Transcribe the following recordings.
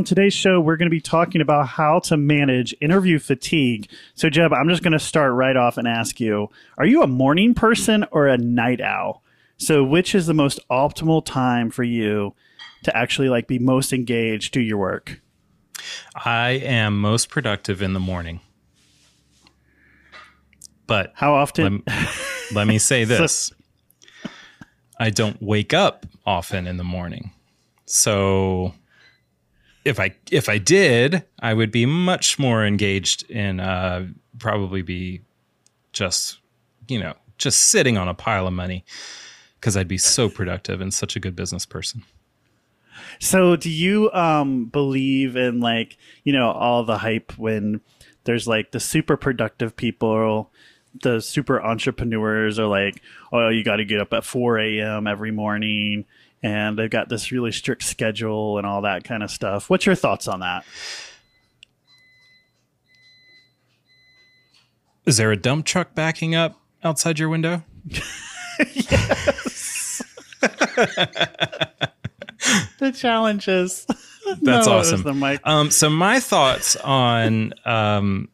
On today's show, we're going to be talking about how to manage interview fatigue. So, Jebb, I'm just going to start right off and ask you Are you a morning person or a night owl? So, which is the most optimal time for you to actually like be most engaged, do your work? I am most productive in the morning. But how often? Let, let me say this I don't wake up often in the morning. So if I if I did, I would be much more engaged in uh, probably be just you know just sitting on a pile of money because I'd be so productive and such a good business person. So, do you um, believe in like you know all the hype when there's like the super productive people, the super entrepreneurs are like, oh, you got to get up at 4 a.m. every morning and they've got this really strict schedule and all that kind of stuff. What's your thoughts on that? Is there a dump truck backing up outside your window? yes. the challenges. That's no, awesome. Um, so my thoughts on um,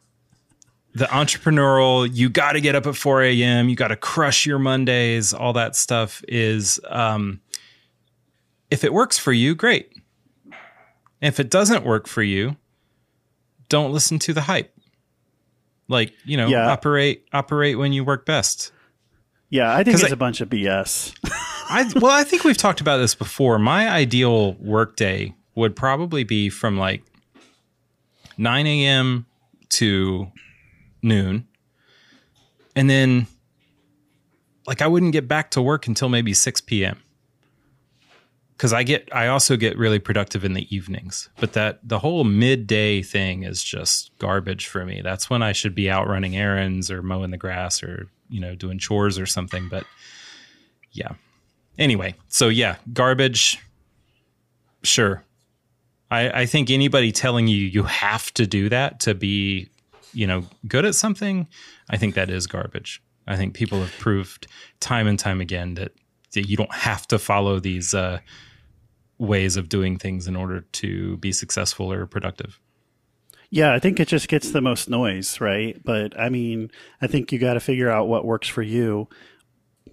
the entrepreneurial, you got to get up at 4 a.m., you got to crush your Mondays, all that stuff is um, if it works for you, great. If it doesn't work for you, don't listen to the hype. Like, you know, yeah. operate operate when you work best. Yeah, I think it's I, a bunch of BS. I well, I think we've talked about this before. My ideal workday would probably be from like 9 a.m. to noon. And then like I wouldn't get back to work until maybe 6 p.m because I get I also get really productive in the evenings. But that the whole midday thing is just garbage for me. That's when I should be out running errands or mowing the grass or you know doing chores or something. But yeah. Anyway, so yeah, garbage. Sure. I, I think anybody telling you you have to do that to be, you know, good at something, I think that is garbage. I think people have proved time and time again that, that you don't have to follow these uh, ways of doing things in order to be successful or productive. Yeah, I think it just gets the most noise, right? But I mean, I think you got to figure out what works for you,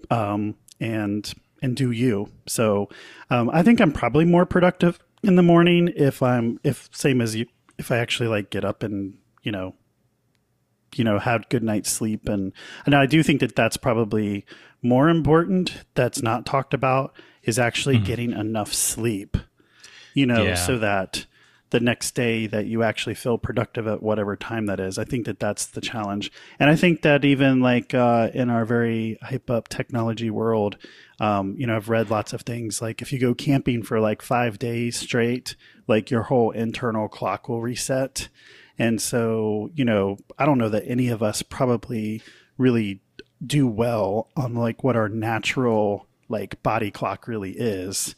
um, and and do you. So, um, I think I'm probably more productive in the morning if I'm if same as you if I actually like get up and you know you know had good night's sleep and and I do think that that's probably more important that's not talked about is actually mm-hmm. getting enough sleep, you know, yeah. so that the next day that you actually feel productive at whatever time that is. I think that that's the challenge. And I think that even like uh, in our very hype up technology world, um, you know, I've read lots of things like if you go camping for like five days straight, like your whole internal clock will reset. And so, you know, I don't know that any of us probably really do well on like what our natural like body clock really is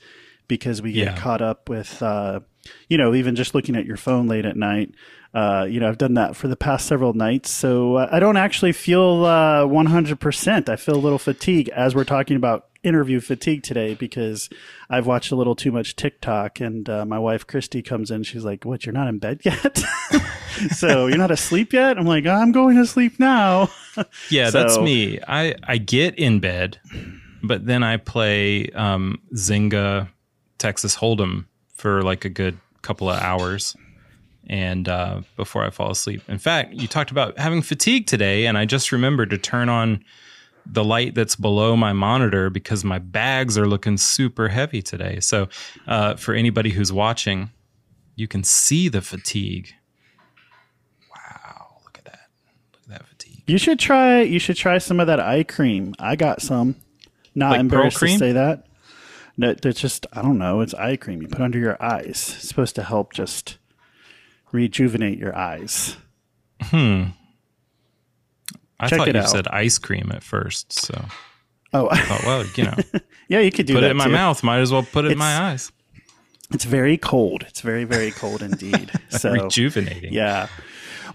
because we get yeah. caught up with uh, you know even just looking at your phone late at night. Uh, you know i've done that for the past several nights so uh, i don't actually feel 100% uh, i feel a little fatigue as we're talking about interview fatigue today because i've watched a little too much tiktok and uh, my wife christy comes in. She's like what you're not in bed yet? So you're not asleep yet? I'm like i'm going to sleep now. Yeah so, that's me. I i get in bed but then I play um, Zynga Texas Hold'em for like a good couple of hours and uh, before I fall asleep. In fact, you talked about having fatigue today, and I just remembered to turn on the light that's below my monitor because my bags are looking super heavy today. So, uh, for anybody who's watching, you can see the fatigue. Wow, look at that! Look at that fatigue. You should try. You should try some of that eye cream. I got some. Not like embarrassed to say that. No, it's just I don't know. It's eye cream you put under your eyes. It's supposed to help just rejuvenate your eyes. Hmm. I Check thought you out. said ice cream at first, so. Oh, I thought, well, you know, yeah, you could do put it in my too. mouth. Might as well put it it's, in my eyes. It's very cold. It's very very cold indeed. So Rejuvenating. yeah.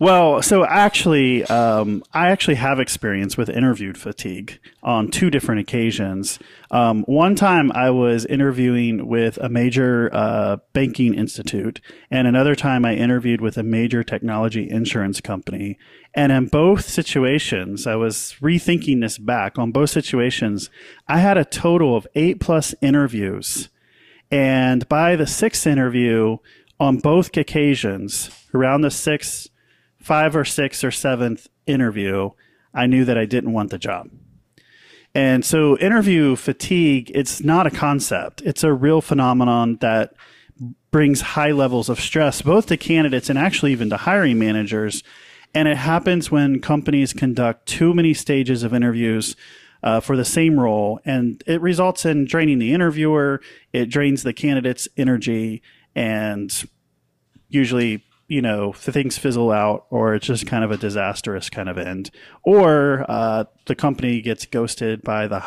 Well, so actually, um, I actually have experience with interview fatigue on two different occasions. Um, one time I was interviewing with a major uh, banking institute, and another time I interviewed with a major technology insurance company. And in both situations, I was rethinking this back. On both situations, I had a total of eight plus interviews. And by the sixth interview, on both occasions, around the sixth, five or six or seventh interview, I knew that I didn't want the job. And so interview fatigue, it's not a concept. It's a real phenomenon that brings high levels of stress, both to candidates and actually even to hiring managers. And it happens when companies conduct too many stages of interviews uh, for the same role. And it results in draining the interviewer, it drains the candidate's energy, and usually you know the things fizzle out or it's just kind of a disastrous kind of end. Or uh, the company gets ghosted by the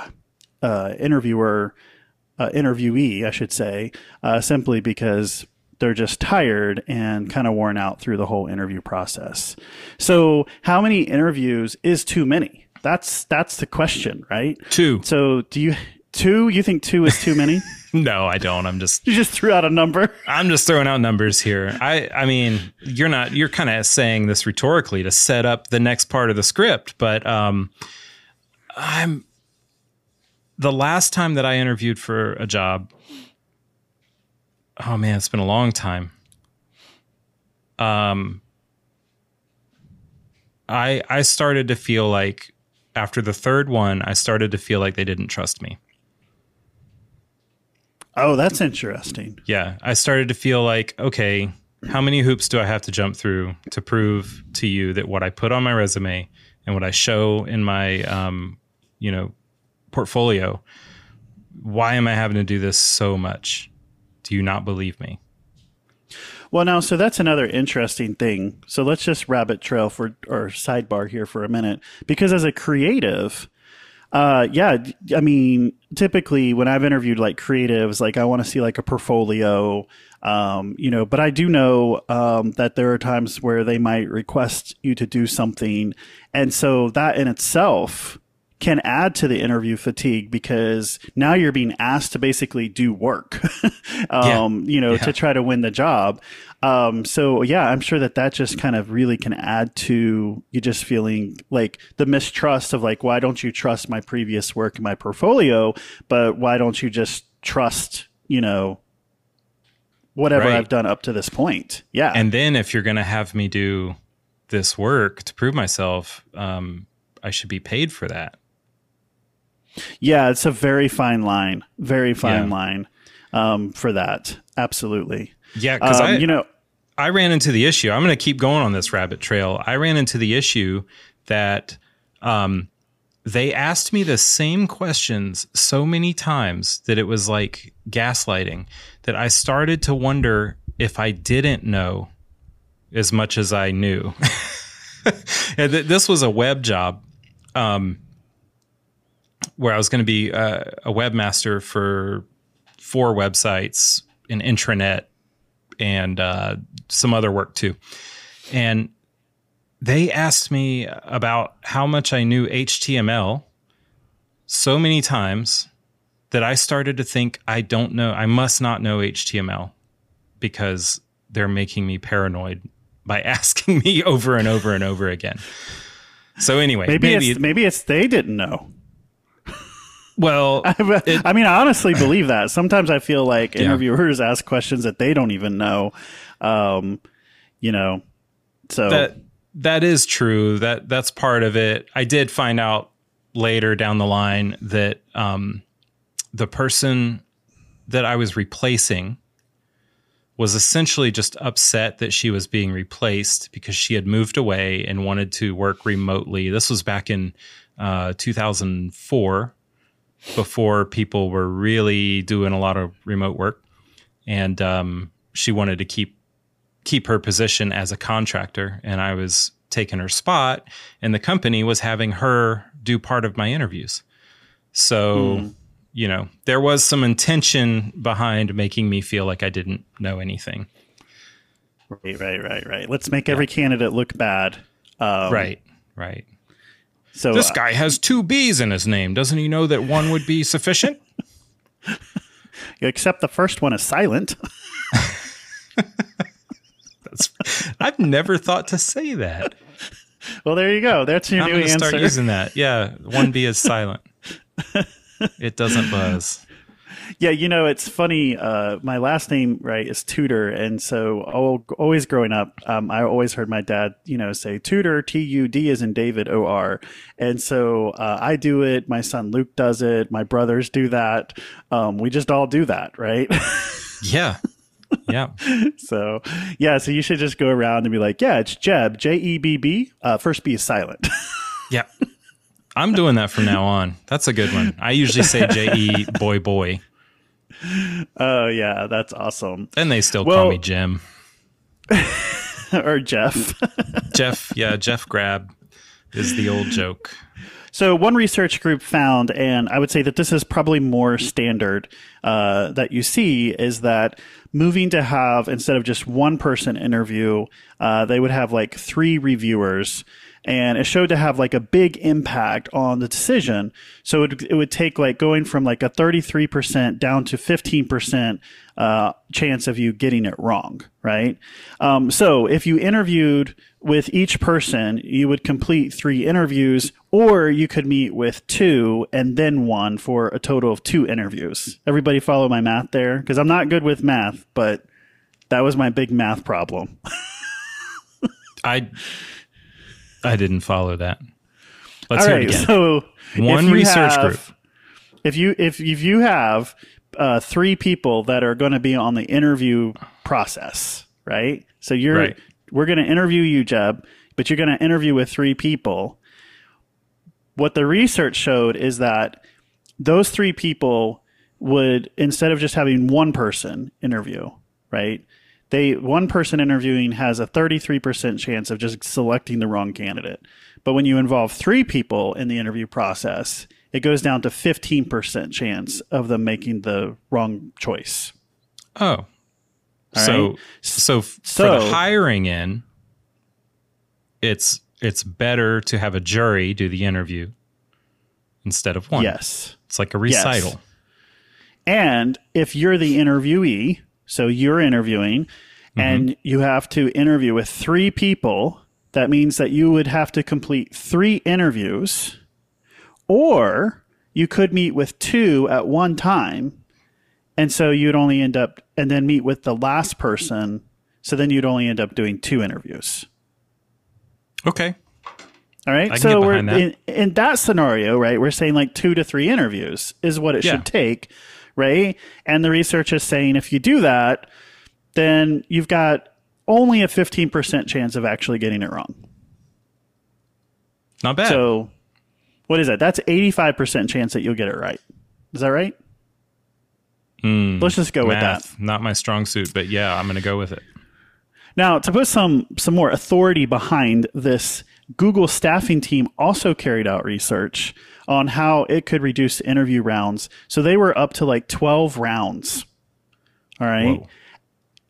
uh, interviewer uh, interviewee i should say uh, simply because they're just tired and kind of worn out through the whole interview process. So how many interviews is too many? That's that's the question right? Two. so do you two you think two is too many No, I don't. I'm just you just threw out a number I'm just throwing out numbers here. I I mean, you're not you're kind of saying this rhetorically to set up the next part of the script, but um I'm the last time that I interviewed for a job Oh man, it's been a long time. Um I I started to feel like after the third one, I started to feel like they didn't trust me. Oh that's interesting yeah, I started to feel like, okay, how many hoops do I have to jump through to prove to you that what I put on my resume and what I show in my, um, you know, portfolio, why am I having to do this so much? Do you not believe me? Well, now, so that's another interesting thing. So let's just rabbit trail for or sidebar here for a minute, because as a creative, uh, yeah, I mean, typically when I've interviewed like creatives, like I want to see like a portfolio, um, you know, but I do know um, that there are times where they might request you to do something, and so that in itself can add to the interview fatigue because now you're being asked to basically do work, um, you know, Yeah. to try to win the job. Um, so yeah, I'm sure that that just kind of really can add to you just feeling like the mistrust of like, why don't you trust my previous work in my portfolio? But why don't you just trust, you know, whatever Right. I've done up to this point? Yeah. And then if you're going to have me do this work to prove myself, um, I should be paid for that. Yeah, it's a very fine line, very fine Yeah. line um, for that. Absolutely. Yeah, because Um, I, you know, I ran into the issue. I'm going to keep going on this rabbit trail. I ran into the issue that um, they asked me the same questions so many times that it was like gaslighting that I started to wonder if I didn't know as much as I knew. This was a web job um, where I was going to be uh, a webmaster for four websites, an intranet, and uh, some other work too. And they asked me about how much I knew HTML so many times that I started to think I don't know, I must not know HTML because they're making me paranoid by asking me over and over and over again. So anyway, maybe, maybe, it's maybe it's they didn't know. Well, I mean, I honestly believe that. Sometimes I feel like interviewers ask questions that they don't even know. Um, you know, so that that is true. That that's part of it. I did find out later down the line that um, the person that I was replacing was essentially just upset that she was being replaced because she had moved away and wanted to work remotely. This was back in uh, 2004, before people were really doing a lot of remote work, and um, she wanted to keep keep her position as a contractor and I was taking her spot and the company was having her do part of my interviews. So you know, there was some intention behind making me feel like I didn't know anything. Right, right, right, right. Let's make every candidate look bad. Um, right, right. So This uh, guy has two B's in his name. Doesn't he know that one would be sufficient? except the first one is silent. That's, I've never thought to say that. well, there you go. That's your I'm new answer. start using that. Yeah, one B is silent. It doesn't buzz. Yeah, you know, it's funny. Uh, my last name, right, is Tudor. And so, oh, always growing up, um, I always heard my dad, you know, say Tudor, T U D is in David, O R. And so uh, I do it. My son Luke does it. My brothers do that. Um, we just all do that, right? Yeah. Yeah. so, yeah, so you should just go around and be like, yeah, it's Jebb, J E B B. Uh, first B is silent. Yeah. I'm doing that from now on. That's a good one. I usually say J E boy boy. Oh, yeah, that's awesome. And they still Well- call me Jim. or Jeff. Jeff, yeah, Jeff Graff is the old joke. So one research group found, and I would say that this is probably more standard uh, that you see, is that moving to have instead of just one person interview, uh, they would have like three reviewers, and it showed to have like a big impact on the decision. So it, it would take like going from like a thirty three percent down to fifteen percent uh, chance of you getting it wrong, right? Um, so if you interviewed with each person, you would complete three interviews, or you could meet with two and then one for a total of two interviews. Everybody follow my math there? Because I'm not good with math, but that was my big math problem. I I didn't follow that. Let's All hear right, it again. so One research have- group. If you if if you have uh, three people that are going to be on the interview process, right? So you're Right. we're going to interview you, Jebb, but you're going to interview with three people. What the research showed is that those three people would instead of just having one person interview, right? They one person interviewing has a 33% chance of just selecting the wrong candidate. But when you involve three people in the interview process, it goes down to 15% chance of them making the wrong choice. Oh. so right. so f- for So- the hiring in it's it's better to have a jury do the interview instead of one. Yes. It's like a Yes. recital. And if you're the interviewee, so you're interviewing and you have to interview with three people, that means that you would have to complete three interviews, or you could meet with two at one time. And so you'd only end up, and then meet with the last person. So then you'd only end up doing two interviews. Okay. All right. So we're that. In, in that scenario, right? We're saying like two to three interviews is what it Yeah. should take, right? And the research is saying if you do that, then you've got only a 15% chance of actually getting it wrong. Not bad. So what is that? That's 85% chance that you'll get it right. Is that right? Hmm. Let's just go with that. Not my strong suit, but yeah, I'm going to go with it. Now, to put some some more authority behind this, Google staffing team also carried out research on how it could reduce interview rounds. So they were up to like 12 rounds. All right. Whoa.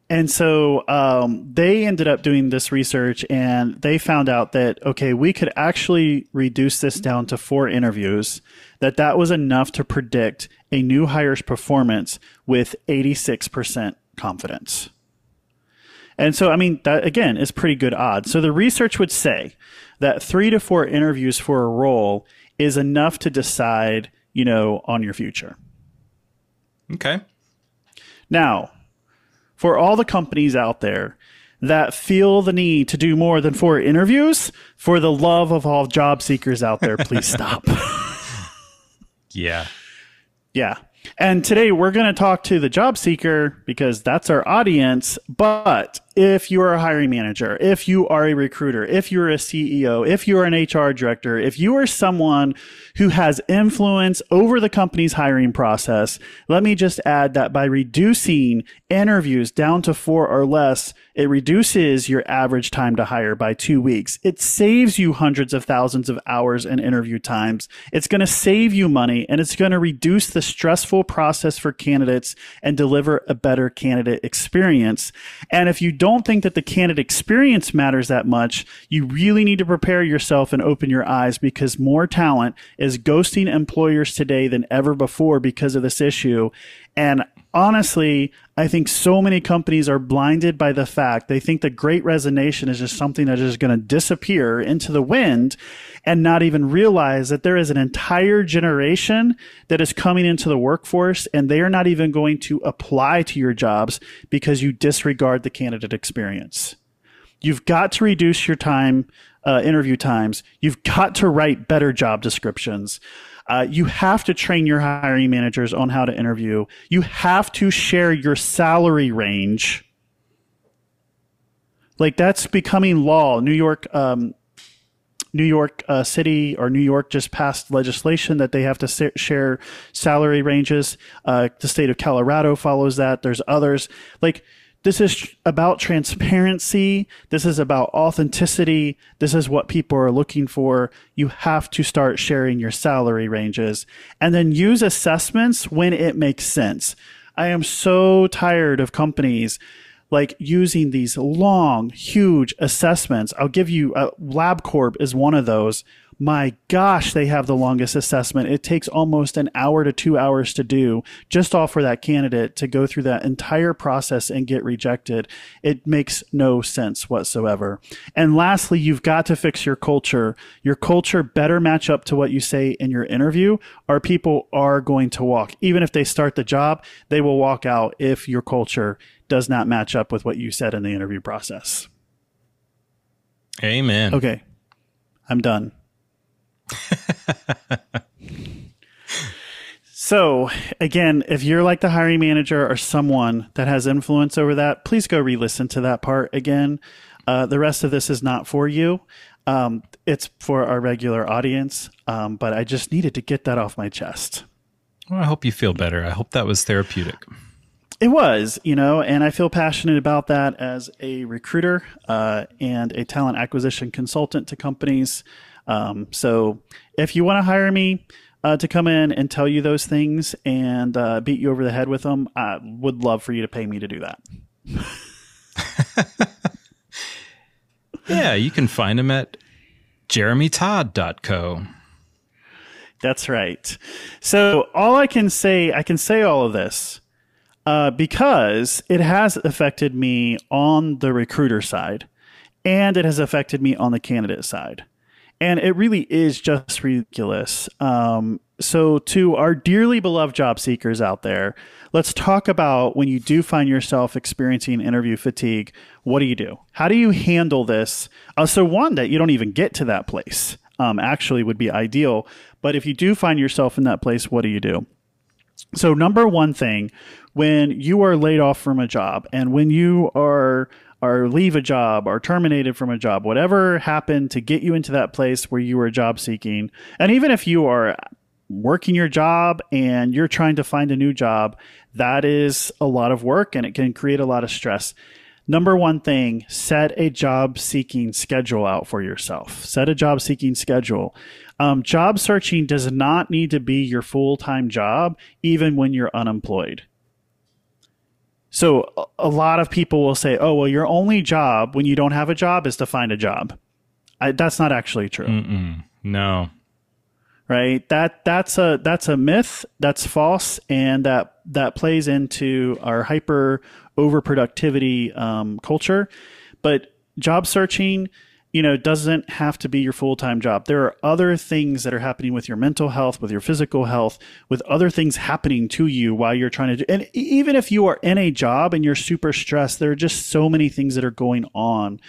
And so um, they ended up doing this research and they found out that, okay, we could actually reduce this down to four interviews, that that was enough to predict a new hire's performance with 86% confidence. And so, I mean, that again is pretty good odds. So the research would say that three to four interviews for a role is enough to decide, you know, on your future. Okay. Now, for all the companies out there that feel the need to do more than four interviews, for the love of all job seekers out there, please stop. Yeah. yeah. And today we're going to talk to the job seeker because that's our audience. But if you are a hiring manager, if you are a recruiter, if you're a CEO, if you're an HR director, if you are someone who has influence over the company's hiring process, let me just add that by reducing interviews down to four or less, it reduces your average time to hire by two weeks. It saves you hundreds of thousands of hours in interview times. It's going to save you money and it's going to reduce the stressful process for candidates and deliver a better candidate experience. And if you don't think that the candidate experience matters that much, you really need to prepare yourself and open your eyes because more talent is ghosting employers today than ever before because of this issue. And honestly, I think so many companies are blinded by the fact they think the great resignation is just something that is going to disappear into the wind and not even realize that there is an entire generation that is coming into the workforce and they are not even going to apply to your jobs because you disregard the candidate experience. You've got to reduce your time, uh, interview times. You've got to write better job descriptions. Uh, you have to train your hiring managers on how to interview. You have to share your salary range. Like that's becoming law. New York, um, New York uh, City or New York just passed legislation that they have to sa- share salary ranges. Uh, the state of Colorado follows that. There's others. Like this is about transparency. This is about authenticity. This is what people are looking for. You have to start sharing your salary ranges and then use assessments when it makes sense. I am so tired of companies like using these long, huge assessments. I'll give you uh, LabCorp is one of those my gosh, they have the longest assessment. It takes almost an hour to two hours to do just all for that candidate to go through that entire process and get rejected. It makes no sense whatsoever. And lastly, you've got to fix your culture. Your culture better match up to what you say in your interview, or people are going to walk. Even if they start the job, they will walk out if your culture does not match up with what you said in the interview process. Amen. Okay. I'm done. So, again, if you're like the hiring manager or someone that has influence over that, please go re listen to that part again. Uh, the rest of this is not for you. Um, it's for our regular audience, um, but I just needed to get that off my chest. Well, I hope you feel better. I hope that was therapeutic. It was, you know, and I feel passionate about that as a recruiter uh, and a talent acquisition consultant to companies. Um, so if you want to hire me uh, to come in and tell you those things and uh, beat you over the head with them, I would love for you to pay me to do that. yeah, you can find him at jeremytudor.com. That's right. So all I can say, I can say all of this uh, because it has affected me on the recruiter side and it has affected me on the candidate side and it really is just ridiculous. Um, so, to our dearly beloved job seekers out there, let's talk about when you do find yourself experiencing interview fatigue. What do you do? How do you handle this? Uh, so, one that you don't even get to that place um, actually would be ideal. But if you do find yourself in that place, what do you do? So, number one thing, when you are laid off from a job and when you are or leave a job or terminated from a job, whatever happened to get you into that place where you were job seeking. And even if you are working your job and you're trying to find a new job, that is a lot of work and it can create a lot of stress. Number one thing, set a job seeking schedule out for yourself. Set a job seeking schedule. Um, job searching does not need to be your full time job, even when you're unemployed. So a lot of people will say, "Oh, well, your only job when you don't have a job is to find a job." I, that's not actually true. Mm-mm. No. Right? That that's a that's a myth. That's false, and that that plays into our hyper overproductivity um, culture. But job searching you know, it doesn't have to be your full time job. There are other things that are happening with your mental health, with your physical health, with other things happening to you while you're trying to do. And even if you are in a job and you're super stressed, there are just so many things that are going on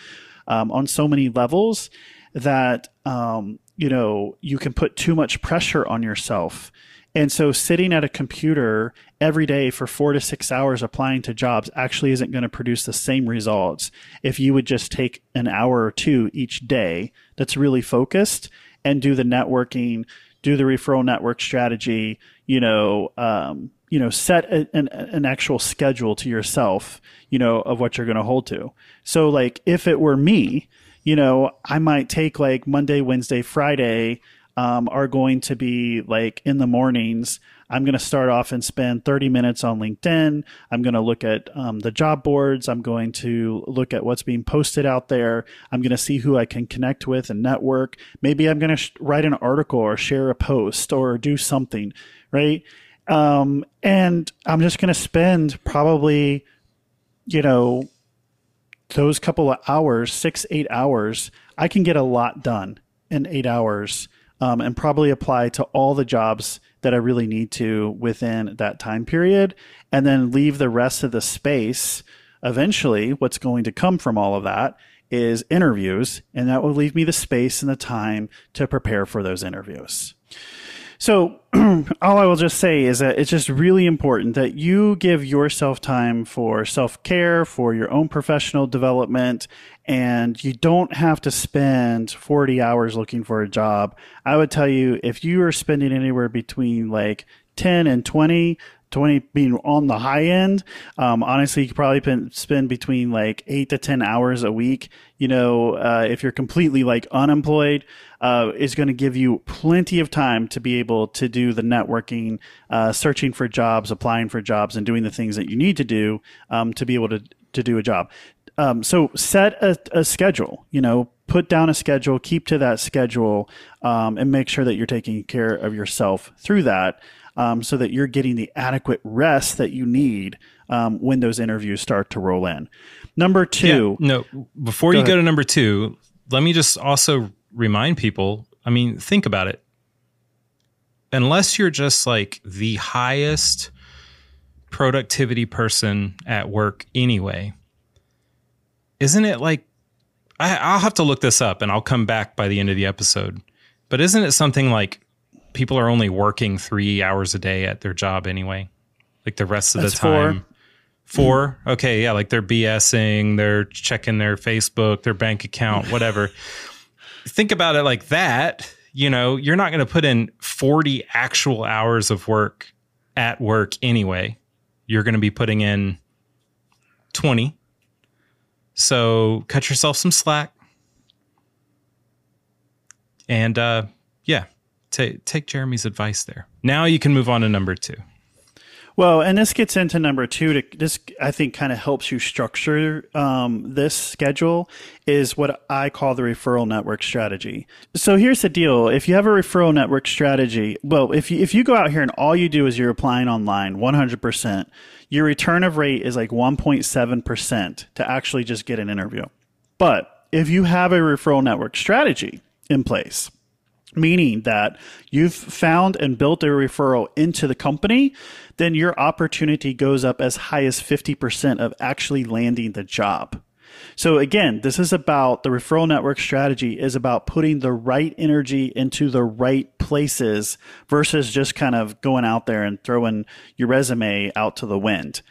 um, on so many levels that, um, you know, you can put too much pressure on yourself And so sitting at a computer every day for four to six hours applying to jobs actually isn't going to produce the same results if you would just take an hour or two each day that's really focused and do the networking, do the referral network strategy, you know, um, you know, set a, an, an actual schedule to yourself, you know, of what you're going to hold to. So like if it were me, you know, I might take like Monday, Wednesday, Friday, um, are going to be like in the mornings. I'm going to start off and spend 30 minutes on LinkedIn. I'm going to look at um, the job boards. I'm going to look at what's being posted out there. I'm going to see who I can connect with and network. Maybe I'm going to sh- write an article or share a post or do something, right? Um, and I'm just going to spend probably, you know, those couple of hours, six, eight hours. I can get a lot done in eight hours um, and probably apply to all the jobs that I really need to within that time period, and then leave the rest of the space. Eventually, what's going to come from all of that is interviews, and that will leave me the space and the time to prepare for those interviews. So, all I will just say is that it's just really important that you give yourself time for self care, for your own professional development, and you don't have to spend 40 hours looking for a job. I would tell you if you are spending anywhere between like 10 and 20, 20 being on the high end. Um, honestly, you could probably spend between like eight to 10 hours a week. You know, uh, if you're completely like unemployed, uh, is going to give you plenty of time to be able to do the networking, uh, searching for jobs, applying for jobs, and doing the things that you need to do um, to be able to, to do a job. Um, so set a, a, schedule, you know, put down a schedule, keep to that schedule, um, and make sure that you're taking care of yourself through that um, so that you're getting the adequate rest that you need um, when those interviews start to roll in. Number two. Yeah, no, before go you ahead. go to number two, let me just also remind people I mean, think about it. Unless you're just like the highest productivity person at work anyway, isn't it like I, I'll have to look this up and I'll come back by the end of the episode. But isn't it something like people are only working three hours a day at their job anyway. Like the rest of That's the time. Four. four? Okay, yeah, like they're BSing, they're checking their Facebook, their bank account, whatever. Think about it like that. You know, you're not going to put in 40 actual hours of work at work anyway. You're going to be putting in 20. So cut yourself some slack. And uh, yeah, take take Jeremy's advice there. Now you can move on to number two. Well, and this gets into number two. To, this, I think, kind of helps you structure um, this schedule. Is what I call the referral network strategy. So here's the deal: if you have a referral network strategy, well, if you if you go out here and all you do is you're applying online, 100 percent, your return of rate is like 1.7 percent to actually just get an interview. But if you have a referral network strategy in place, meaning that you've found and built a referral into the company, then your opportunity goes up as high as 50% of actually landing the job. So again, this is about the referral network strategy is about putting the right energy into the right places versus just kind of going out there and throwing your resume out to the wind.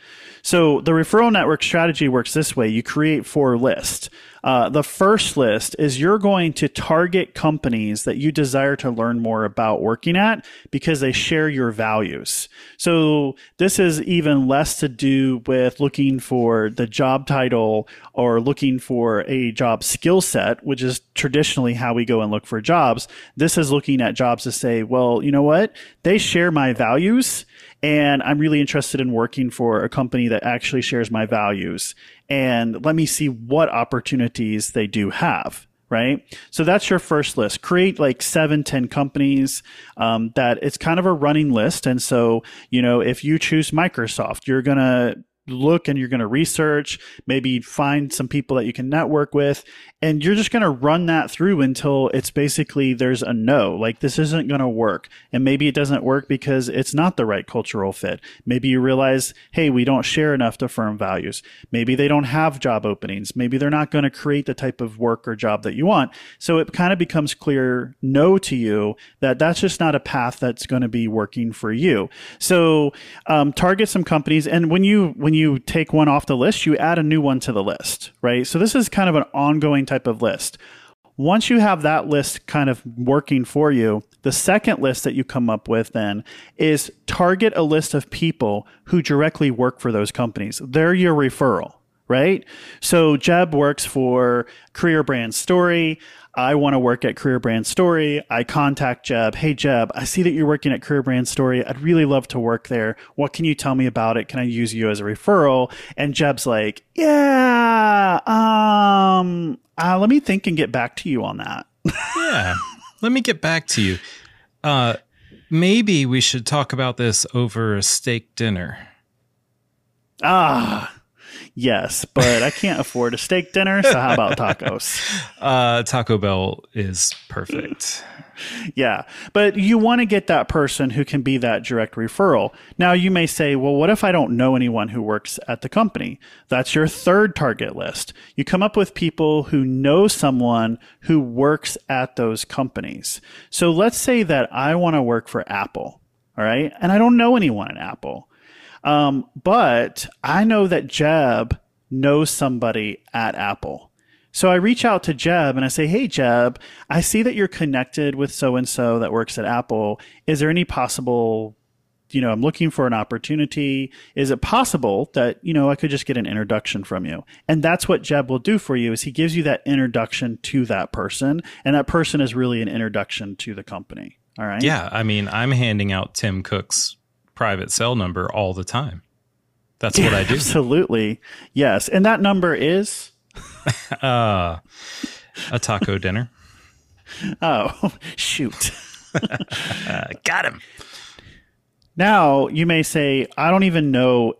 So the referral network strategy works this way. You create four lists. Uh, the first list is you're going to target companies that you desire to learn more about working at because they share your values. So this is even less to do with looking for the job title or looking for a job skill set, which is traditionally how we go and look for jobs. This is looking at jobs to say, well, you know what? They share my values and I'm really interested in working for a company that actually shares my values. And let me see what opportunities they do have. Right. So that's your first list. Create like seven, ten companies um, that it's kind of a running list. And so, you know, if you choose Microsoft, you're going to look and you're going to research, maybe find some people that you can network with, and you're just going to run that through until it's basically there's a no, like this isn't going to work. And maybe it doesn't work because it's not the right cultural fit. Maybe you realize, hey, we don't share enough to firm values. Maybe they don't have job openings. Maybe they're not going to create the type of work or job that you want. So it kind of becomes clear no to you that that's just not a path that's going to be working for you. So um, target some companies, and when you when you take one off the list, you add a new one to the list, right? So this is kind of an ongoing type of list. Once you have that list kind of working for you, the second list that you come up with then is target a list of people who directly work for those companies. They're your referral, right? So Jebb works for Career Brand Story. I want to work at Career Brand Story. I contact Jebb. Hey, Jebb, I see that you're working at Career Brand Story. I'd really love to work there. What can you tell me about it? Can I use you as a referral? And Jebb's like, yeah, um, uh, let me think and get back to you on that. yeah. Let me get back to you. Uh, maybe we should talk about this over a steak dinner. Ah, Yes, but I can't afford a steak dinner, so how about tacos? Uh, Taco Bell is perfect. yeah, but you want to get that person who can be that direct referral. Now, you may say, well, what if I don't know anyone who works at the company? That's your third target list. You come up with people who know someone who works at those companies. So let's say that I want to work for Apple, all right, and I don't know anyone at Apple. Um, but I know that Jebb knows somebody at Apple. So I reach out to Jebb and I say, Hey, Jebb, I see that you're connected with so and so that works at Apple. Is there any possible, you know, I'm looking for an opportunity. Is it possible that, you know, I could just get an introduction from you? And that's what Jebb will do for you is he gives you that introduction to that person. And that person is really an introduction to the company. All right. Yeah. I mean, I'm handing out Tim Cook's private cell number all the time. That's what I do. Absolutely. Yes. And that number is uh, a taco dinner. Oh, shoot. got him. Now, you may say, I don't even know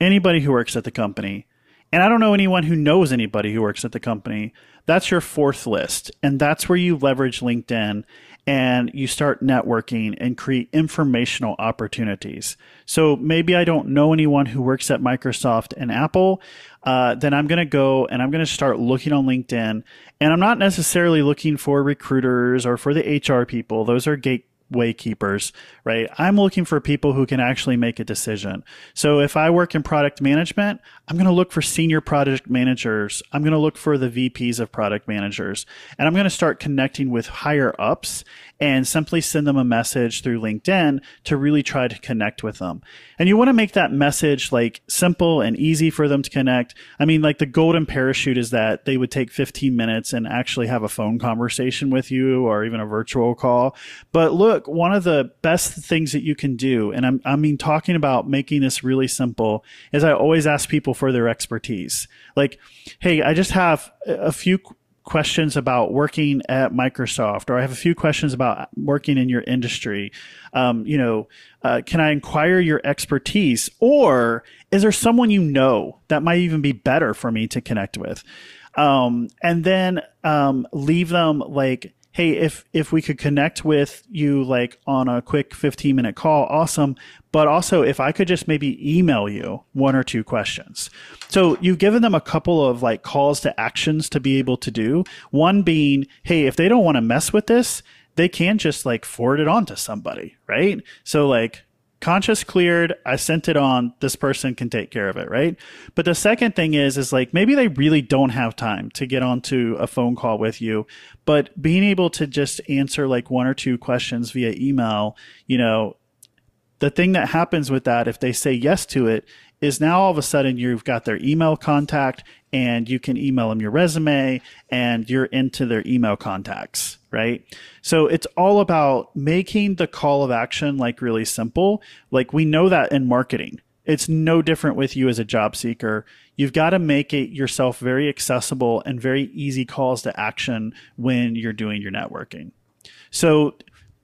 anybody who works at the company, and I don't know anyone who knows anybody who works at the company. That's your fourth list. And that's where you leverage LinkedIn and you start networking and create informational opportunities. So maybe I don't know anyone who works at Microsoft and Apple. Uh, then I'm going to go and I'm going to start looking on LinkedIn. And I'm not necessarily looking for recruiters or for the HR people. Those are gate way keepers, right? I'm looking for people who can actually make a decision. So if I work in product management, I'm going to look for senior product managers. I'm going to look for the VPs of product managers and I'm going to start connecting with higher ups and simply send them a message through LinkedIn to really try to connect with them. And you want to make that message like simple and easy for them to connect. I mean, like the golden parachute is that they would take 15 minutes and actually have a phone conversation with you or even a virtual call. But look, one of the best things that you can do, and I'm, I mean, talking about making this really simple is I always ask people for their expertise. Like, Hey, I just have a few questions about working at Microsoft, or I have a few questions about working in your industry. Um, you know, uh, can I inquire your expertise, or is there someone you know that might even be better for me to connect with? Um, and then um, leave them like hey, if if we could connect with you like on a quick 15 minute call, awesome. But also if I could just maybe email you one or two questions. So you've given them a couple of like calls to actions to be able to do. One being, hey, if they don't want to mess with this, they can just like forward it on to somebody, right? So like conscious cleared i sent it on this person can take care of it right? But the second thing is is like maybe they really don't have time to get onto a phone call with you but being able to just answer like one or two questions via email you know the thing that happens with that if they say yes to it is now all of a sudden you've got their email contact and you can email them your resume and you're into their email contacts right? So it's all about making the call of action like really simple. Like we know that in marketing. It's no different with you as a job seeker. You've got to make it yourself very accessible and very easy calls to action when you're doing your networking. So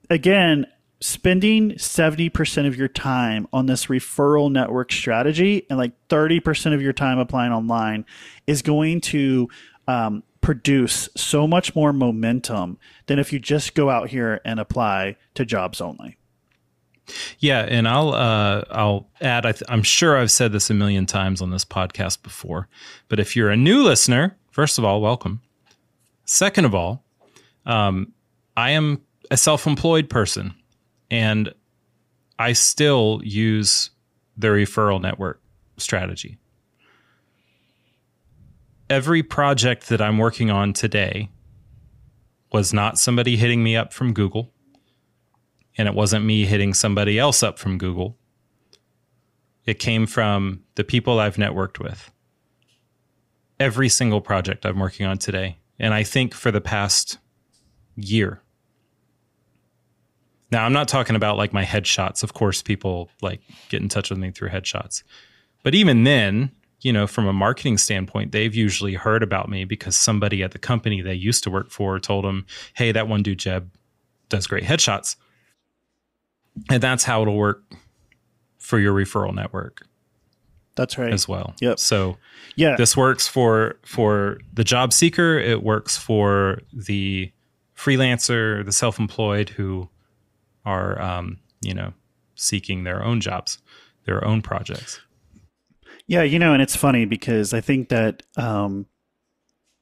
again, spending 70% of your time on this referral network strategy and like 30% of your time applying online is going to um, produce so much more momentum than if you just go out here and apply to jobs only. Yeah, and I'll uh, I'll add. I am sure I've said this a million times on this podcast before, but if you're a new listener, first of all, welcome. Second of all, um, I am a self-employed person, and I still use the referral network strategy. Every project that I'm working on today was not somebody hitting me up from Google and it wasn't me hitting somebody else up from Google. It came from the people I've networked with. Every single project I'm working on today. And I think for the past year. Now, I'm not talking about like my headshots. Of course, people like get in touch with me through headshots. But even then, you know, from a marketing standpoint, they've usually heard about me because somebody at the company they used to work for told them, hey, that one dude, Jebb, does great headshots. And that's how it'll work for your referral network that's right. as well. Yep. So yeah. this works for for the job seeker. It works for the freelancer the self-employed who are um, you know seeking their own jobs their own projects yeah you know and it's funny because i think that um,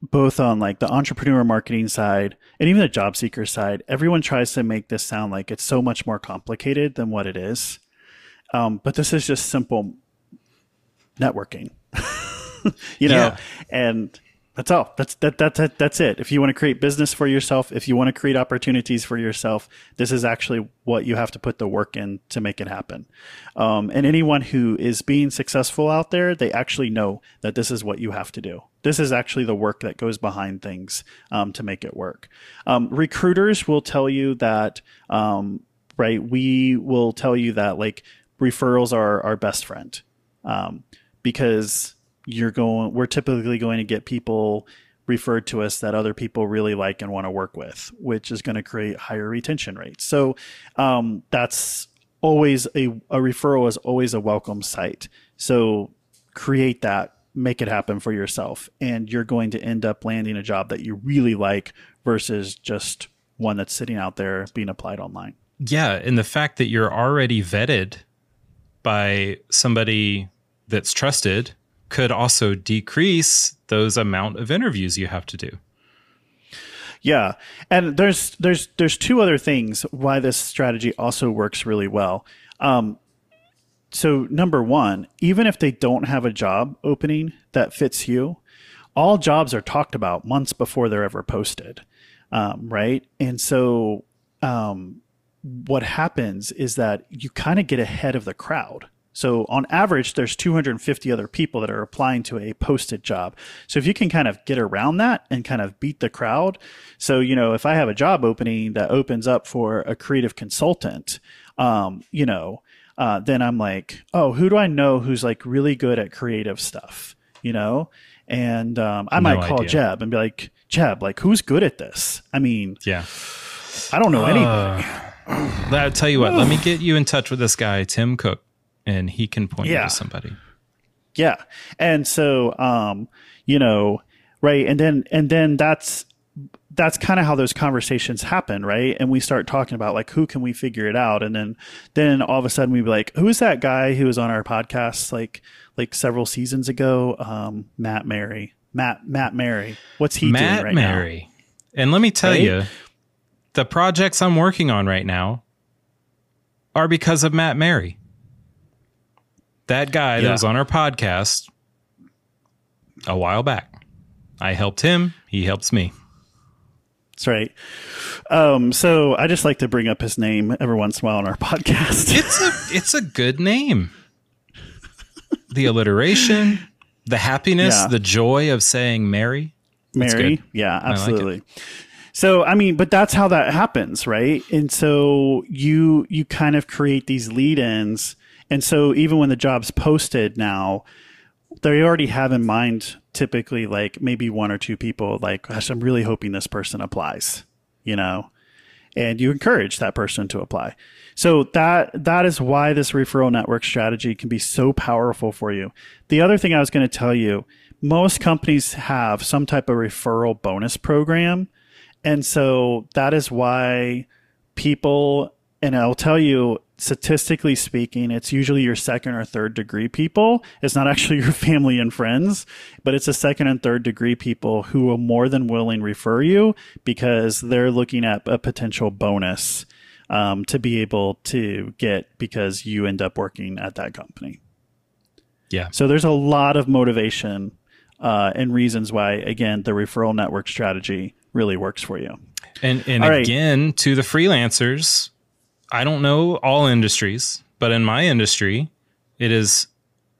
both on like the entrepreneur marketing side and even the job seeker side, everyone tries to make this sound like it's so much more complicated than what it is. Um, but this is just simple networking, you know, yeah. and that's all. That's that, that that that's it. If you want to create business for yourself, if you want to create opportunities for yourself, this is actually what you have to put the work in to make it happen. Um, and anyone who is being successful out there, they actually know that this is what you have to do. This is actually the work that goes behind things um, to make it work. Um, recruiters will tell you that, um, right? We will tell you that like referrals are our best friend um, because you're going we're typically going to get people referred to us that other people really like and want to work with which is going to create higher retention rates. So um, that's always a, a referral is always a welcome site so create that make it happen for yourself and you're going to end up landing a job that you really like versus just one that's sitting out there being applied online. Yeah and the fact that you're already vetted by somebody that's trusted could also decrease those amount of interviews you have to do. Yeah. And there's there's there's two other things why this strategy also works really well. Um, so number one, even if they don't have a job opening that fits you, all jobs are talked about months before they're ever posted, um, right? And so um, what happens is that you kind of get ahead of the crowd. So on average, there's 250 other people that are applying to a posted job. So if you can kind of get around that and kind of beat the crowd. So, you know, if I have a job opening that opens up for a creative consultant, um, you know, uh, then I'm like, oh, who do I know who's like really good at creative stuff, you know? And um, I no might call idea. Jebb and be like, Jebb, like who's good at this? I mean, yeah, I don't know uh, anything. I'll tell you what, let me get you in touch with this guy, Tim Cook and he can point yeah. you to somebody. Yeah. And so, um, you know, right. And then, and then that's, that's kind of how those conversations happen, right? And we start talking about like who can we figure it out, and then then all of a sudden we be like, who's that guy who was on our podcast like like several seasons ago? Um, Matt Mary, Matt Matt Mary, what's he Matt doing right Mary. now? And let me tell right? you, the projects I'm working on right now are because of Matt Mary that guy yeah. that was on our podcast a while back. I helped him. He helps me. That's right. Um, so I just like to bring up his name every once in a while on our podcast. it's a it's a good name. the alliteration, the happiness, yeah. the joy of saying Mary. Mary, yeah, absolutely. Like so I mean, but that's how that happens, right? And so you you kind of create these lead-ins and so even when the job's posted now, they already have in mind typically like maybe one or two people like, gosh, I'm really hoping this person applies, you know? and you encourage that person to apply. So that that is why this referral network strategy can be so powerful for you. The other thing I was going to tell you, most companies have some type of referral bonus program. And so that is why people and I'll tell you statistically speaking, it's usually your second or third degree people. It's not actually your family and friends, but it's a second and third degree people who are more than willing refer you because they're looking at a potential bonus um, to be able to get because you end up working at that company. Yeah. So there's a lot of motivation uh, and reasons why, again, the referral network strategy really works for you. And and right. again, to the freelancers, I don't know all industries, but in my industry, it is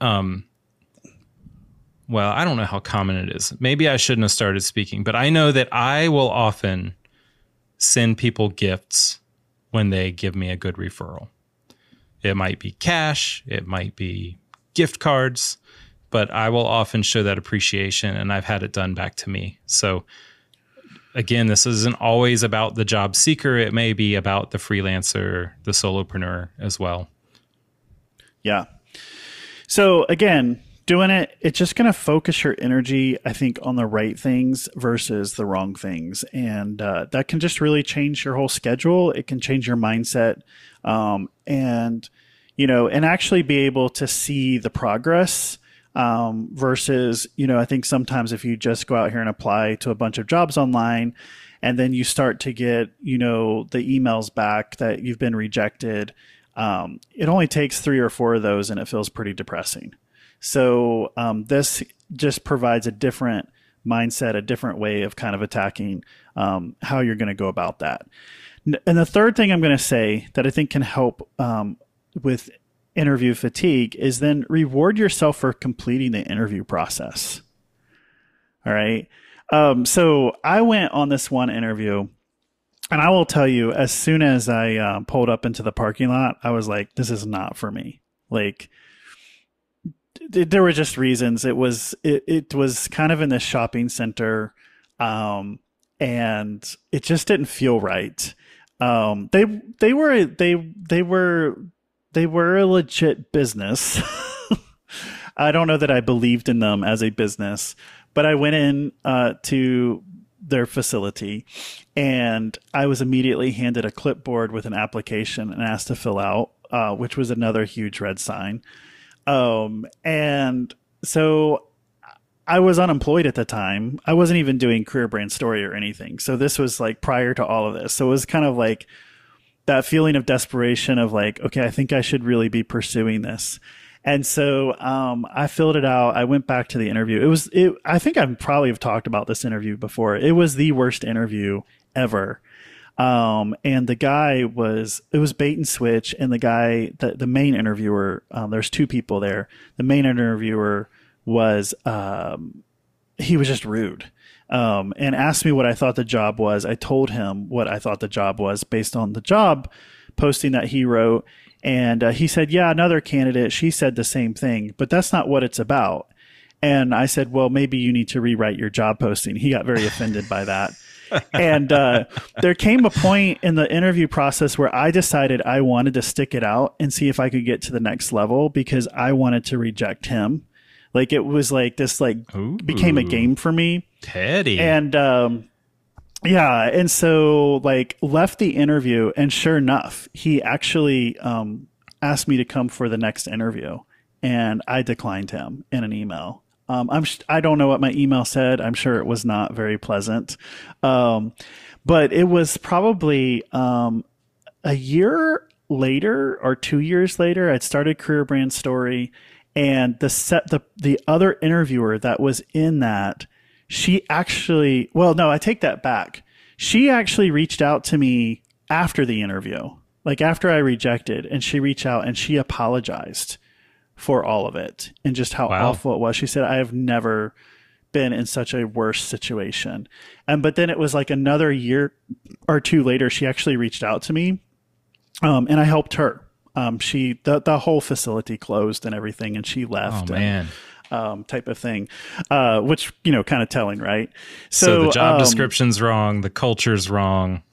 um well, I don't know how common it is. Maybe I shouldn't have started speaking, but I know that I will often send people gifts when they give me a good referral. It might be cash, it might be gift cards, but I will often show that appreciation and I've had it done back to me. So again, this isn't always about the job seeker. It may be about the freelancer, the solopreneur as well. Yeah. So again, doing it, it's just going to focus your energy, I think, on the right things versus the wrong things. And uh, that can just really change your whole schedule. It can change your mindset. Um, and, you know, and actually be able to see the progress um, versus, you know, I think sometimes if you just go out here and apply to a bunch of jobs online and then you start to get, you know, the emails back that you've been rejected, um, it only takes three or four of those and it feels pretty depressing. So um, this just provides a different mindset, a different way of kind of attacking um, how you're going to go about that. And the third thing I'm going to say that I think can help um, with interview fatigue is then reward yourself for completing the interview process. All right. Um, so I went on this one interview, and I will tell you, as soon as I uh, pulled up into the parking lot, I was like, "This is not for me." Like, th- there were just reasons. It was it, it was kind of in this shopping center, um, and it just didn't feel right. Um, they they were they they were they were a legit business. I don't know that I believed in them as a business, but I went in uh, to their facility and I was immediately handed a clipboard with an application and asked to fill out, uh, which was another huge red sign. Um, and so I was unemployed at the time. I wasn't even doing career brand story or anything. So this was like prior to all of this. So it was kind of like that feeling of desperation of like, okay, I think I should really be pursuing this. And so um, I filled it out. I went back to the interview. It was, it, I think I probably have talked about this interview before. It was the worst interview ever. Um, and the guy was, it was bait and switch. And the guy, the, the main interviewer, um, there's two people there. The main interviewer was, um, he was just rude. Um, and asked me what I thought the job was. I told him what I thought the job was based on the job posting that he wrote. And uh, he said, Yeah, another candidate, she said the same thing, but that's not what it's about. And I said, Well, maybe you need to rewrite your job posting. He got very offended by that. and uh, there came a point in the interview process where I decided I wanted to stick it out and see if I could get to the next level because I wanted to reject him. Like it was like this, like Ooh. became a game for me. Teddy. And um, yeah, and so like left the interview, and sure enough, he actually um, asked me to come for the next interview, and I declined him in an email. Um, I'm sh- I don't know what my email said. I'm sure it was not very pleasant, um, but it was probably um, a year later or two years later. I'd started Career Brand Story, and the set the the other interviewer that was in that she actually, well, no, I take that back. She actually reached out to me after the interview, like after I rejected, and she reached out and she apologized for all of it and just how Wow. awful it was. She said, I have never been in such a worse situation. And, but then it was like another year or two later, she actually reached out to me um, and I helped her. Um, she, the, the whole facility closed and everything, and she oh left. and- um, type of thing, uh, which you know, kind of telling, right? So, the job um, description's wrong, the culture's wrong.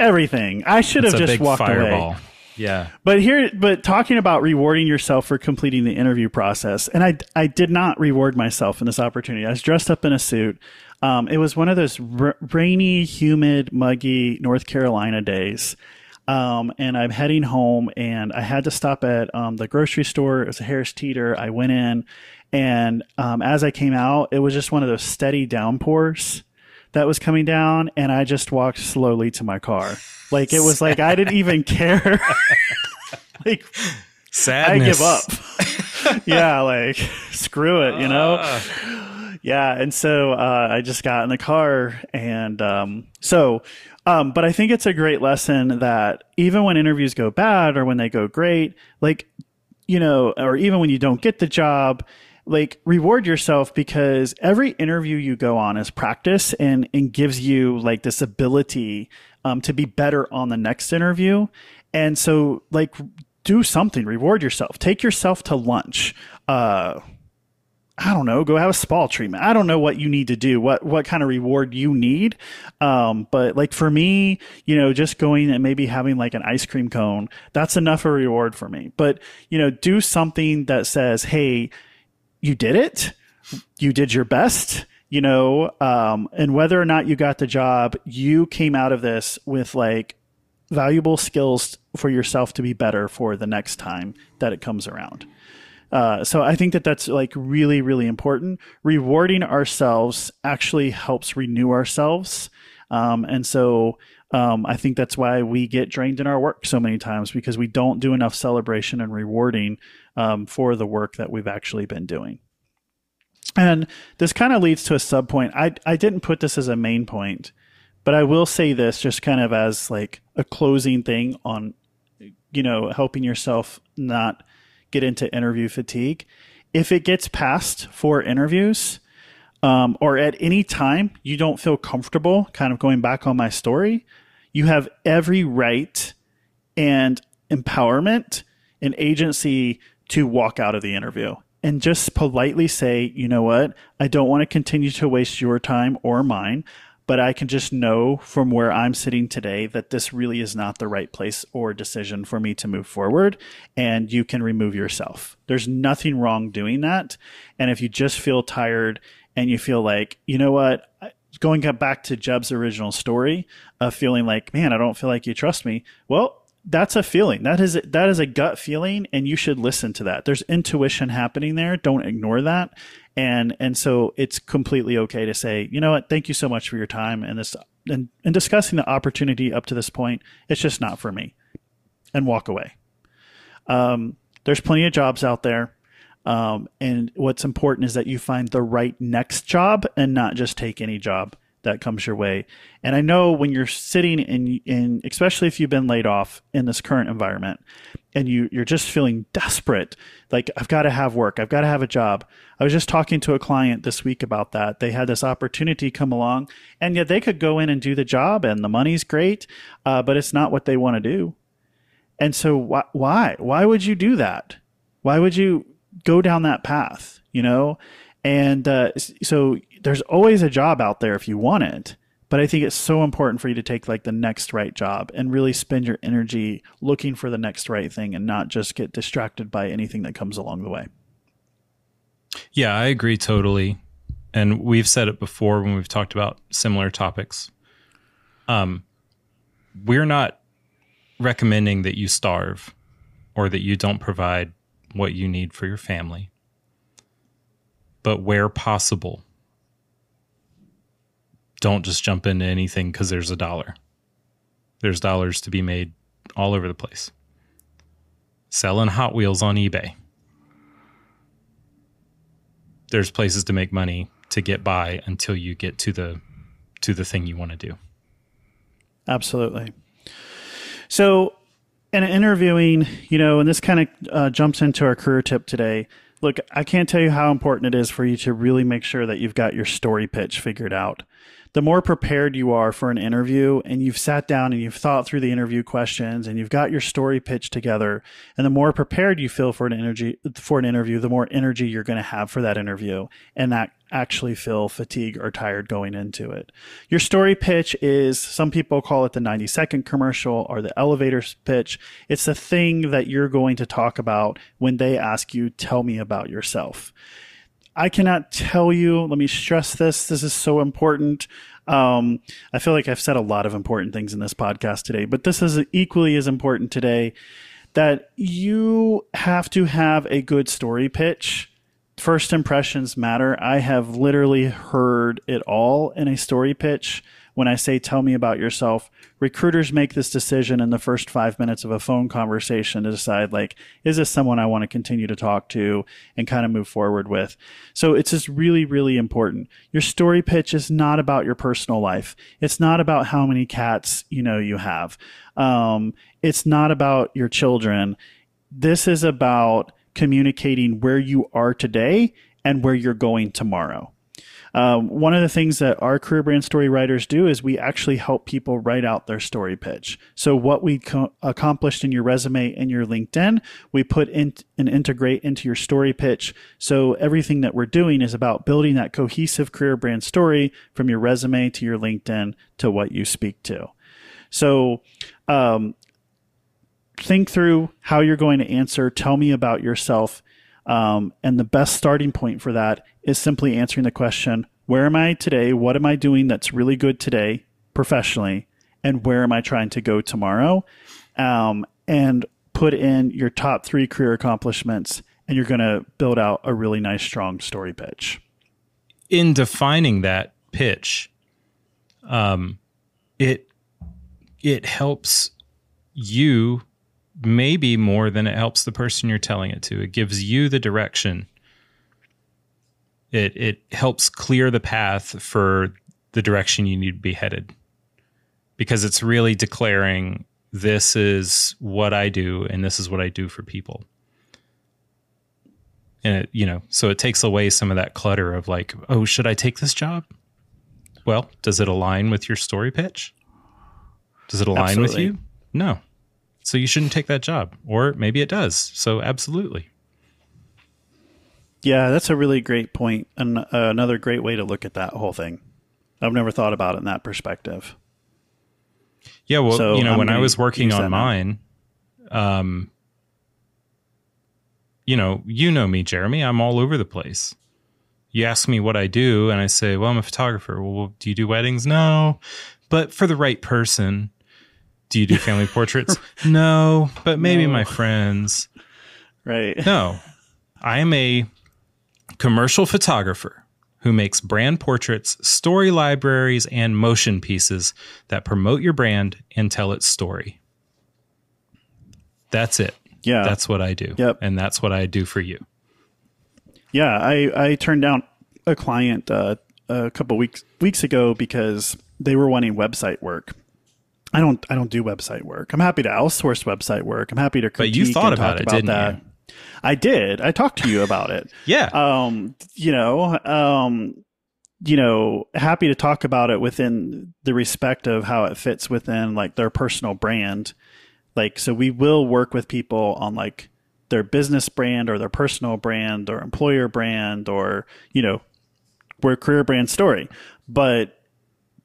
everything. I should It's have just walked fireball. away. Yeah. But here, but talking about rewarding yourself for completing the interview process, and I, I did not reward myself in this opportunity. I was dressed up in a suit. Um, it was one of those r- rainy, humid, muggy North Carolina days. Um, and I'm heading home, and I had to stop at um, the grocery store. It was a Harris Teeter. I went in, and um, as I came out, it was just one of those steady downpours that was coming down, and I just walked slowly to my car. Like it was like I didn't even care. like sadness. I give up. yeah, like screw it, you know. Yeah, and so uh, I just got in the car, and um, so, um, but I think it's a great lesson that even when interviews go bad or when they go great, like you know, or even when you don't get the job, like reward yourself because every interview you go on is practice and and gives you like this ability um, to be better on the next interview. And so, like, do something, reward yourself, take yourself to lunch. Uh, I don't know, go have a spa treatment. I don't know what you need to do, what what kind of reward you need. Um, but like for me, you know, just going and maybe having like an ice cream cone, that's enough of a reward for me. But you know, do something that says, "Hey, you did it. You did your best." You know, um, and whether or not you got the job, you came out of this with like valuable skills for yourself to be better for the next time that it comes around. Uh, so I think that that's like really, really important. Rewarding ourselves actually helps renew ourselves. Um, and so um, I think that's why we get drained in our work so many times because we don't do enough celebration and rewarding um, for the work that we've actually been doing. And this kind of leads to a sub point. I, I didn't put this as a main point, but I will say this just kind of as like a closing thing on, you know, helping yourself not get into interview fatigue. If it gets past four interviews, um, or at any time you don't feel comfortable, kind of going back on my story, you have every right and empowerment and agency to walk out of the interview. And just politely say, you know what, I don't want to continue to waste your time or mine, but I can just know from where I'm sitting today that this really is not the right place or decision for me to move forward. And you can remove yourself. There's nothing wrong doing that. And if you just feel tired and you feel like, you know what, going back to Jebb's original story of feeling like, man, I don't feel like you trust me. Well, that's a feeling. That is that is a gut feeling, and you should listen to that. There's intuition happening there. Don't ignore that. And and so it's completely okay to say, you know what, thank you so much for your time and this and, and discussing the opportunity up to this point. It's just not for me, and walk away. Um, there's plenty of jobs out there. Um, and what's important is that you find the right next job and not just take any job that comes your way. And I know when you're sitting in, in especially if you've been laid off in this current environment and you, you're just feeling desperate, like I've got to have work. I've got to have a job. I was just talking to a client this week about that. They had this opportunity come along and yet they could go in and do the job and the money's great, uh, but it's not what they want to do. And so wh- why, why would you do that? Why would you go down that path? You know, and uh, so there's always a job out there if you want it. But I think it's so important for you to take like the next right job and really spend your energy looking for the next right thing and not just get distracted by anything that comes along the way. Yeah, I agree totally. And we've said it before when we've talked about similar topics. Um, we're not recommending that you starve or that you don't provide what you need for your family. But where possible, don't just jump into anything because there's a dollar. There's dollars to be made all over the place. Selling Hot Wheels on eBay. There's places to make money to get by until you get to the to the thing you want to do. Absolutely. So, in interviewing, you know, and this kind of uh, jumps into our career tip today. Look, I can't tell you how important it is for you to really make sure that you've got your story pitch figured out. The more prepared you are for an interview and you've sat down and you've thought through the interview questions and you've got your story pitch together, and the more prepared you feel for an energy for an interview, the more energy you're going to have for that interview. And that actually feel fatigue or tired going into it. Your story pitch is some people call it the 90 second commercial or the elevator pitch. It's the thing that you're going to talk about when they ask you, tell me about yourself. I cannot tell you, let me stress this. This is so important. Um, I feel like I've said a lot of important things in this podcast today, but this is equally as important today that you have to have a good story pitch. First impressions matter. I have literally heard it all in a story pitch when I say, tell me about yourself, recruiters make this decision in the first five minutes of a phone conversation to decide, like, is this someone I want to continue to talk to and kind of move forward with? So it's just really, really important. Your story pitch is not about your personal life. It's not about how many cats, you know, you have. Um, it's not about your children. This is about communicating where you are today and where you're going tomorrow. Um, one of the things that our career brand story writers do is we actually help people write out their story pitch. So what we co- accomplished in your resume and your LinkedIn, we put in and integrate into your story pitch. So everything that we're doing is about building that cohesive career brand story from your resume to your LinkedIn to what you speak to. So, um, think through how you're going to answer. Tell me about yourself. Um, and the best starting point for that is simply answering the question where am I today? What am I doing that's really good today professionally? And where am I trying to go tomorrow? Um, and put in your top three career accomplishments, and you're going to build out a really nice, strong story pitch. In defining that pitch, um, it it helps you maybe more than it helps the person you're telling it to. It gives you the direction. It it helps clear the path for the direction you need to be headed. Because it's really declaring this is what I do and this is what I do for people. And it, you know, so it takes away some of that clutter of like, oh, should I take this job? Well, does it align with your story pitch? Does it align Absolutely. with you? No. So you shouldn't take that job. Or maybe it does. So absolutely. Yeah, that's a really great point and uh, another great way to look at that whole thing. I've never thought about it in that perspective. Yeah, well, so you know, I'm when I was working on mine, um, you know, you know me, Jeremy. I'm all over the place. You ask me what I do, and I say, "Well, I'm a photographer." Well, do you do weddings? No, but for the right person, do you do family portraits? No, but maybe no. my friends. Right. No, I am a commercial photographer who makes brand portraits, story libraries, and motion pieces that promote your brand and tell its story. That's it. Yeah. That's what I do. Yep. And that's what I do for you. Yeah. I, I turned down a client uh, a couple weeks weeks ago because they were wanting website work I don't I don't do website work. I'm happy to outsource website work. I'm happy to critique But you thought about it, about didn't that. you? I did. I talked to you about it. yeah. Um, you know, um, you know, happy to talk about it within the respect of how it fits within like their personal brand. Like, so we will work with people on like their business brand or their personal brand or employer brand or, you know, we're career brand story. But,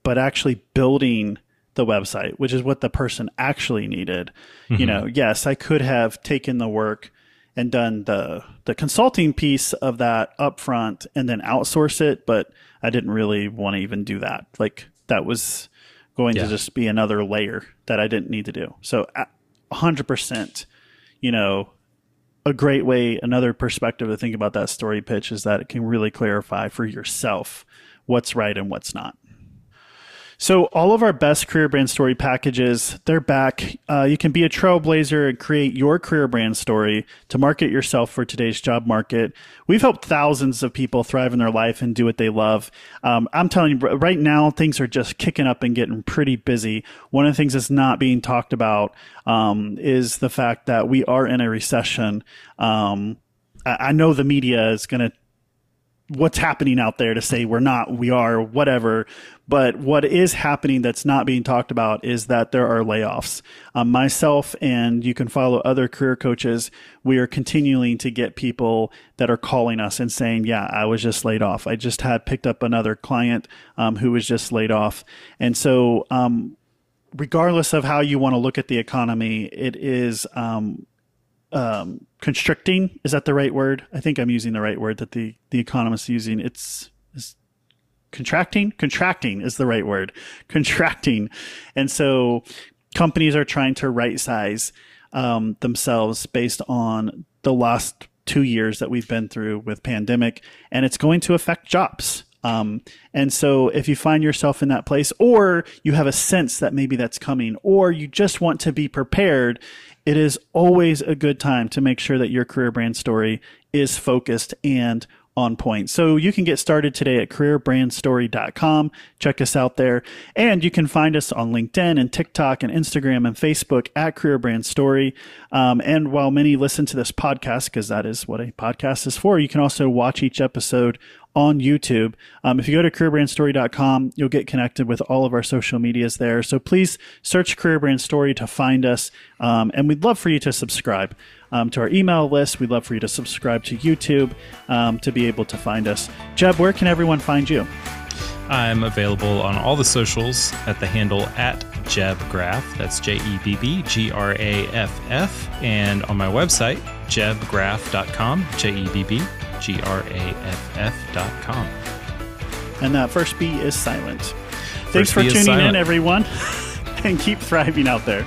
but actually building the website, which is what the person actually needed. Mm-hmm. You know, yes, I could have taken the work and done the the consulting piece of that upfront and then outsource it, but I didn't really want to even do that. Like that was going yeah. to just be another layer that I didn't need to do. So, hundred percent, you know, a great way, another perspective to think about that story pitch is that it can really clarify for yourself what's right and what's not. So all of our best career brand story packages, they're back. Uh, you can be a trailblazer and create your career brand story to market yourself for today's job market. We've helped thousands of people thrive in their life and do what they love. Um, I'm telling you, right now things are just kicking up and getting pretty busy. One of the things that's not being talked about um, is the fact that we are in a recession. Um, I, I know the media is going to what's happening out there to say we're not, we are, whatever. But what is happening that's not being talked about is that there are layoffs. Um, myself and you can follow other career coaches. We are continuing to get people that are calling us and saying, yeah, I was just laid off. I just had picked up another client um, who was just laid off. And so, um, regardless of how you want to look at the economy, it is um, um, constricting. Is that the right word? I think I'm using the right word that the the economist using. It's, it's contracting. Contracting is the right word. Contracting, and so companies are trying to right size um, themselves based on the last two years that we've been through with pandemic, and it's going to affect jobs. Um, and so if you find yourself in that place or you have a sense that maybe that's coming or you just want to be prepared, it is always a good time to make sure that your career brand story is focused and on point. So you can get started today at careerbrandstory.com. Check us out there. And you can find us on LinkedIn and TikTok and Instagram and Facebook at Career Brand Story. Um, and while many listen to this podcast, because that is what a podcast is for, you can also watch each episode on YouTube. Um, if you go to careerbrandstory.com, you'll get connected with all of our social medias there. So please search Career Brand Story to find us. Um, and we'd love for you to subscribe um, to our email list. We'd love for you to subscribe to YouTube um, to be able to find us. Jebb, where can everyone find you? I'm available on all the socials at the handle at JebbGraff. That's J E B B G R A F F. And on my website, jebbgraff.com, J E B B G R A F F dot com. And that first B is silent. Thanks first for tuning in, everyone, and keep thriving out there.